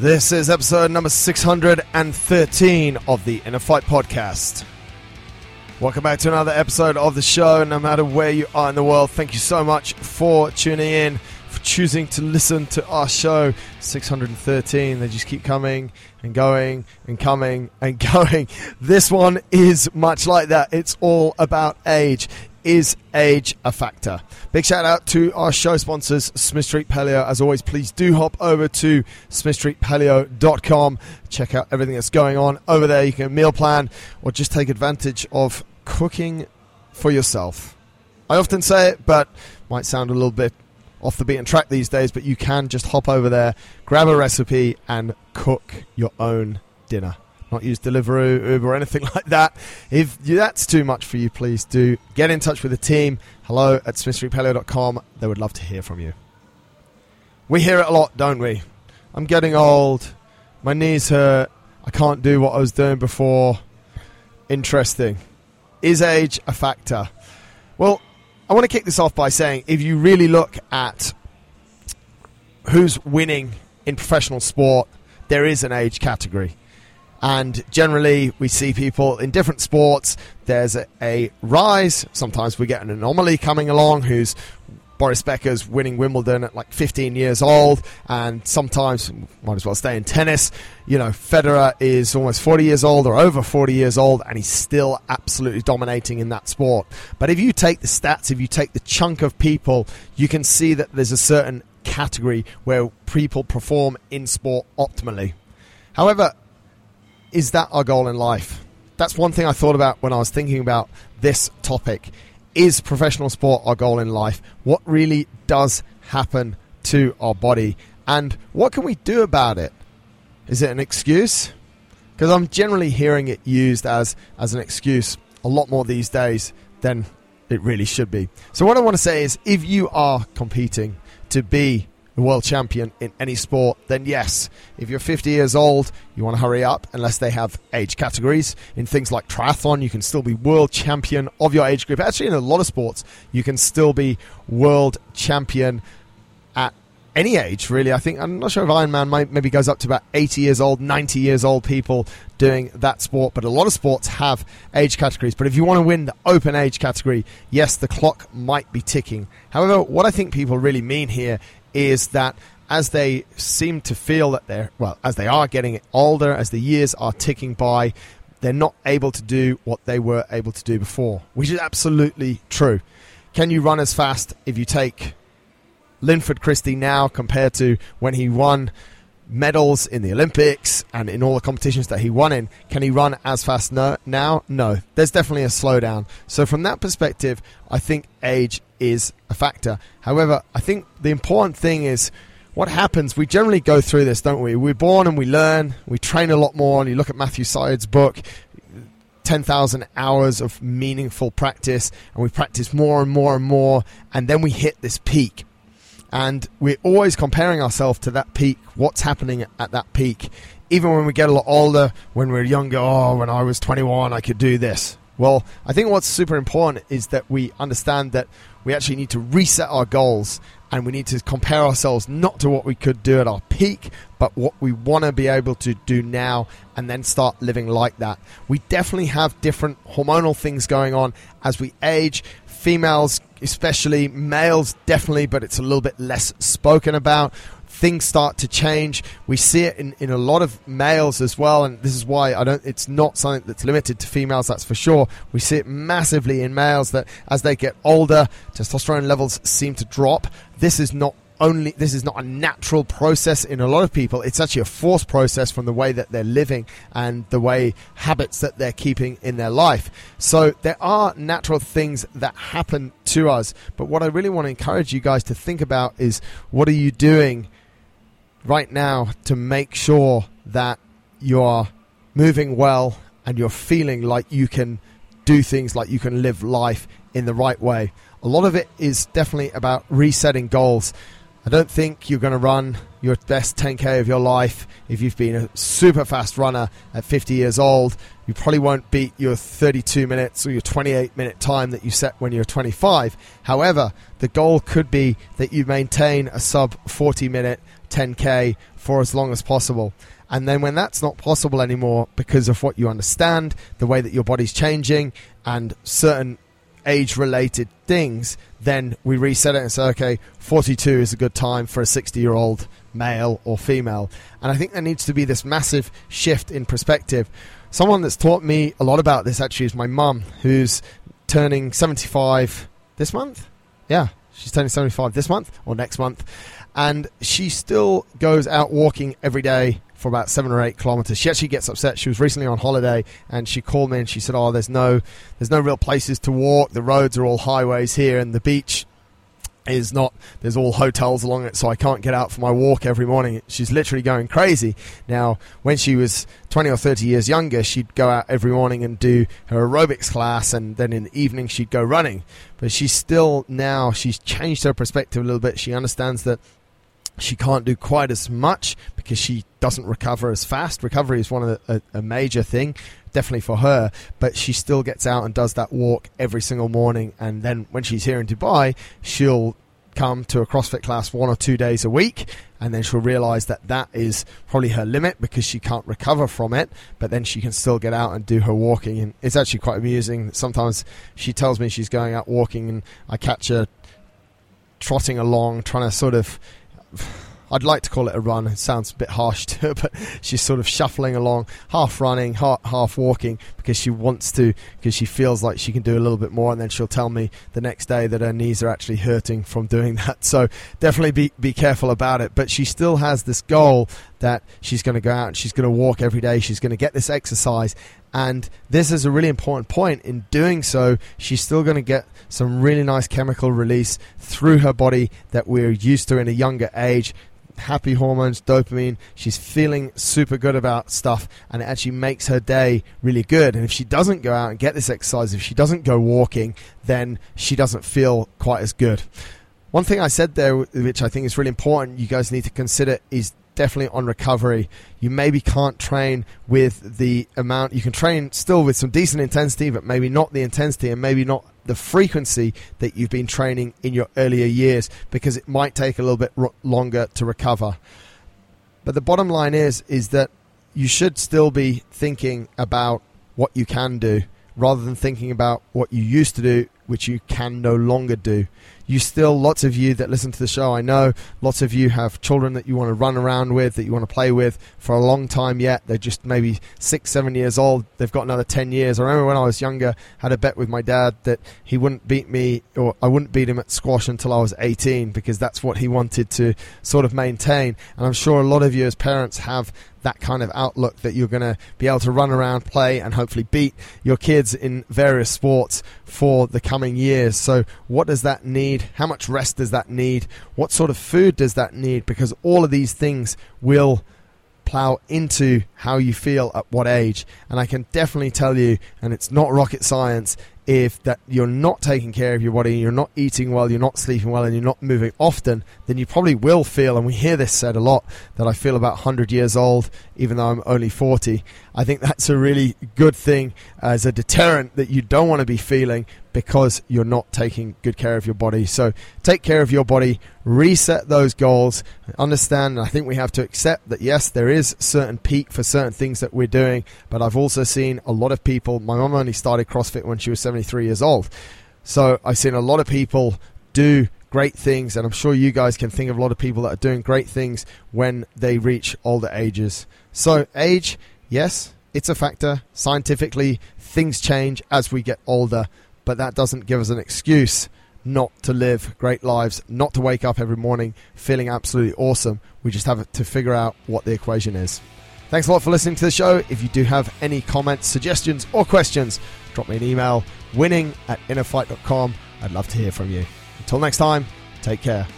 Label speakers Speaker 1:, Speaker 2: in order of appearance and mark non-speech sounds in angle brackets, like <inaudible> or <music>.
Speaker 1: This is episode number 613 of the Inner Fight Podcast. Welcome back to another episode of the show. No matter where you are in the world, thank you so much for tuning in, for choosing to listen to our show. 613, they just keep coming and going and coming and <laughs> going. This one is much like that. It's all about age. Is age a factor? Big shout out to our show sponsors, Smith Street Paleo. As always, please do hop over to smithstreetpaleo.com. Check out everything that's going on over there. You can meal plan or just take advantage of cooking for yourself. I often say it, but might sound a little bit off the beaten track these days, but you can just hop over there, grab a recipe, and cook your own dinner not use Deliveroo, Uber, or anything <laughs> like that. If that's too much for you, please do get in touch with the team. Hello at smithstreetpaleo.com. They would love to hear from you. We hear it a lot, don't we? I'm getting old. My knees hurt. I can't do what I was doing before. Interesting. Is age a factor? Well, I want to kick this off by saying if you really look at who's winning in professional sport, there is an age category. And generally, we see people in different sports. There's a, a rise. Sometimes we get an anomaly coming along who's Boris Becker's winning Wimbledon at like 15 years old, and sometimes might as well stay in tennis. You know, Federer is almost 40 years old or over 40 years old, and he's still absolutely dominating in that sport. But if you take the stats, if you take the chunk of people, you can see that there's a certain category where people perform in sport optimally. However, is that our goal in life? That's one thing I thought about when I was thinking about this topic. Is professional sport our goal in life? What really does happen to our body? And what can we do about it? Is it an excuse? Because I'm generally hearing it used as, as an excuse a lot more these days than it really should be. So, what I want to say is if you are competing to be the world champion in any sport, then yes, if you're 50 years old, you want to hurry up unless they have age categories. In things like triathlon, you can still be world champion of your age group. Actually, in a lot of sports, you can still be world champion at any age, really. I think, I'm not sure if Ironman might, maybe goes up to about 80 years old, 90 years old people doing that sport, but a lot of sports have age categories. But if you want to win the open age category, yes, the clock might be ticking. However, what I think people really mean here is that as they seem to feel that they're, well, as they are getting older, as the years are ticking by, they're not able to do what they were able to do before, which is absolutely true. Can you run as fast if you take Linford Christie now compared to when he won medals in the Olympics and in all the competitions that he won in? Can he run as fast no, now? No. There's definitely a slowdown. So, from that perspective, I think age is a factor. However, I think the important thing is what happens. We generally go through this, don't we? We're born and we learn, we train a lot more. And you look at Matthew Syed's book, 10,000 hours of meaningful practice, and we practice more and more and more, and then we hit this peak. And we're always comparing ourselves to that peak, what's happening at that peak. Even when we get a lot older, when we're younger, oh, when I was 21, I could do this. Well, I think what's super important is that we understand that we actually need to reset our goals and we need to compare ourselves not to what we could do at our peak, but what we want to be able to do now and then start living like that. We definitely have different hormonal things going on as we age. Females, especially males, definitely, but it's a little bit less spoken about things start to change. We see it in, in a lot of males as well, and this is why I don't. It's not something that's limited to females. That's for sure. We see it massively in males that as they get older, testosterone levels seem to drop. This is not only this is not a natural process in a lot of people it's actually a forced process from the way that they're living and the way habits that they're keeping in their life so there are natural things that happen to us but what i really want to encourage you guys to think about is what are you doing right now to make sure that you're moving well and you're feeling like you can do things like you can live life in the right way. A lot of it is definitely about resetting goals. I don't think you're going to run your best 10k of your life if you've been a super fast runner at 50 years old. You probably won't beat your 32 minutes or your 28 minute time that you set when you're 25. However, the goal could be that you maintain a sub 40 minute 10k for as long as possible. And then when that's not possible anymore because of what you understand, the way that your body's changing, and certain age related things, then we reset it and say, okay, 42 is a good time for a 60 year old male or female. And I think there needs to be this massive shift in perspective. Someone that's taught me a lot about this actually is my mum, who's turning 75 this month. Yeah, she's turning 75 this month or next month. And she still goes out walking every day for about seven or eight kilometers. She actually gets upset. She was recently on holiday and she called me and she said, "Oh, there's no, there's no real places to walk. The roads are all highways here, and the beach is not there's all hotels along it so I can't get out for my walk every morning. She's literally going crazy. Now when she was 20 or 30 years younger she'd go out every morning and do her aerobics class and then in the evening she'd go running. But she's still now she's changed her perspective a little bit. She understands that she can't do quite as much because she doesn't recover as fast. Recovery is one of the, a, a, major thing, definitely for her. But she still gets out and does that walk every single morning. And then when she's here in Dubai, she'll come to a CrossFit class one or two days a week, and then she'll realize that that is probably her limit because she can't recover from it. But then she can still get out and do her walking, and it's actually quite amusing. Sometimes she tells me she's going out walking, and I catch her trotting along, trying to sort of I'd like to call it a run. It sounds a bit harsh to <laughs> her, but she's sort of shuffling along, half running, half, half walking, because she wants to, because she feels like she can do a little bit more, and then she'll tell me the next day that her knees are actually hurting from doing <laughs> that. So definitely be, be careful about it. But she still has this goal that she's going to go out and she's going to walk every day. She's going to get this exercise. And this is a really important point. In doing so, she's still going to get some really nice chemical release through her body that we're used to in a younger age happy hormones, dopamine. She's feeling super good about stuff, and it actually makes her day really good. And if she doesn't go out and get this exercise, if she doesn't go walking, then she doesn't feel quite as good. One thing I said there, which I think is really important, you guys need to consider, is definitely on recovery. You maybe can't train with the amount, you can train still with some decent intensity, but maybe not the intensity and maybe not the frequency that you've been training in your earlier years because it might take a little bit longer to recover. But the bottom line is is that you should still be thinking about what you can do rather than thinking about what you used to do which you can no longer do you still, lots of you that listen to the show, I know lots of you have children that you want to run around with, that you want to play with for a long time yet. They're just maybe six, seven years old. They've got another 10 years. I remember when I was younger, had a bet with my dad that he wouldn't beat me or I wouldn't beat him at squash until I was 18 because that's what he wanted to sort of maintain. And I'm sure a lot of you as parents have that kind of outlook that you're going to be able to run around, play, and hopefully beat your kids in various sports for the coming years. So, what does that need? How much rest does that need? What sort of food does that need? Because all of these things will plow into how you feel at what age. And I can definitely tell you, and it's not rocket science, if that you're not taking care of your body, you're not eating well, you're not sleeping well, and you're not moving often, then you probably will feel, and we hear this said a lot, that I feel about 100 years old, even though I'm only 40. I think that's a really good thing as a deterrent that you don't want to be feeling because you're not taking good care of your body. So take care of your body, reset those goals, understand. I think we have to accept that yes, there is certain peak for certain things that we're doing, but I've also seen a lot of people. My mom only started CrossFit when she was 73 years old, so I've seen a lot of people do great things, and I'm sure you guys can think of a lot of people that are doing great things when they reach older ages. So age, yes, it's a factor. Scientifically, things change as we get older but that doesn't give us an excuse not to live great lives, not to wake up every morning feeling absolutely awesome. We just have to figure out what the equation is. Thanks a lot for listening to the show. If you do have any comments, suggestions, or questions, drop me an email winning at innerfight.com. I'd love to hear from you. Until next time, take care.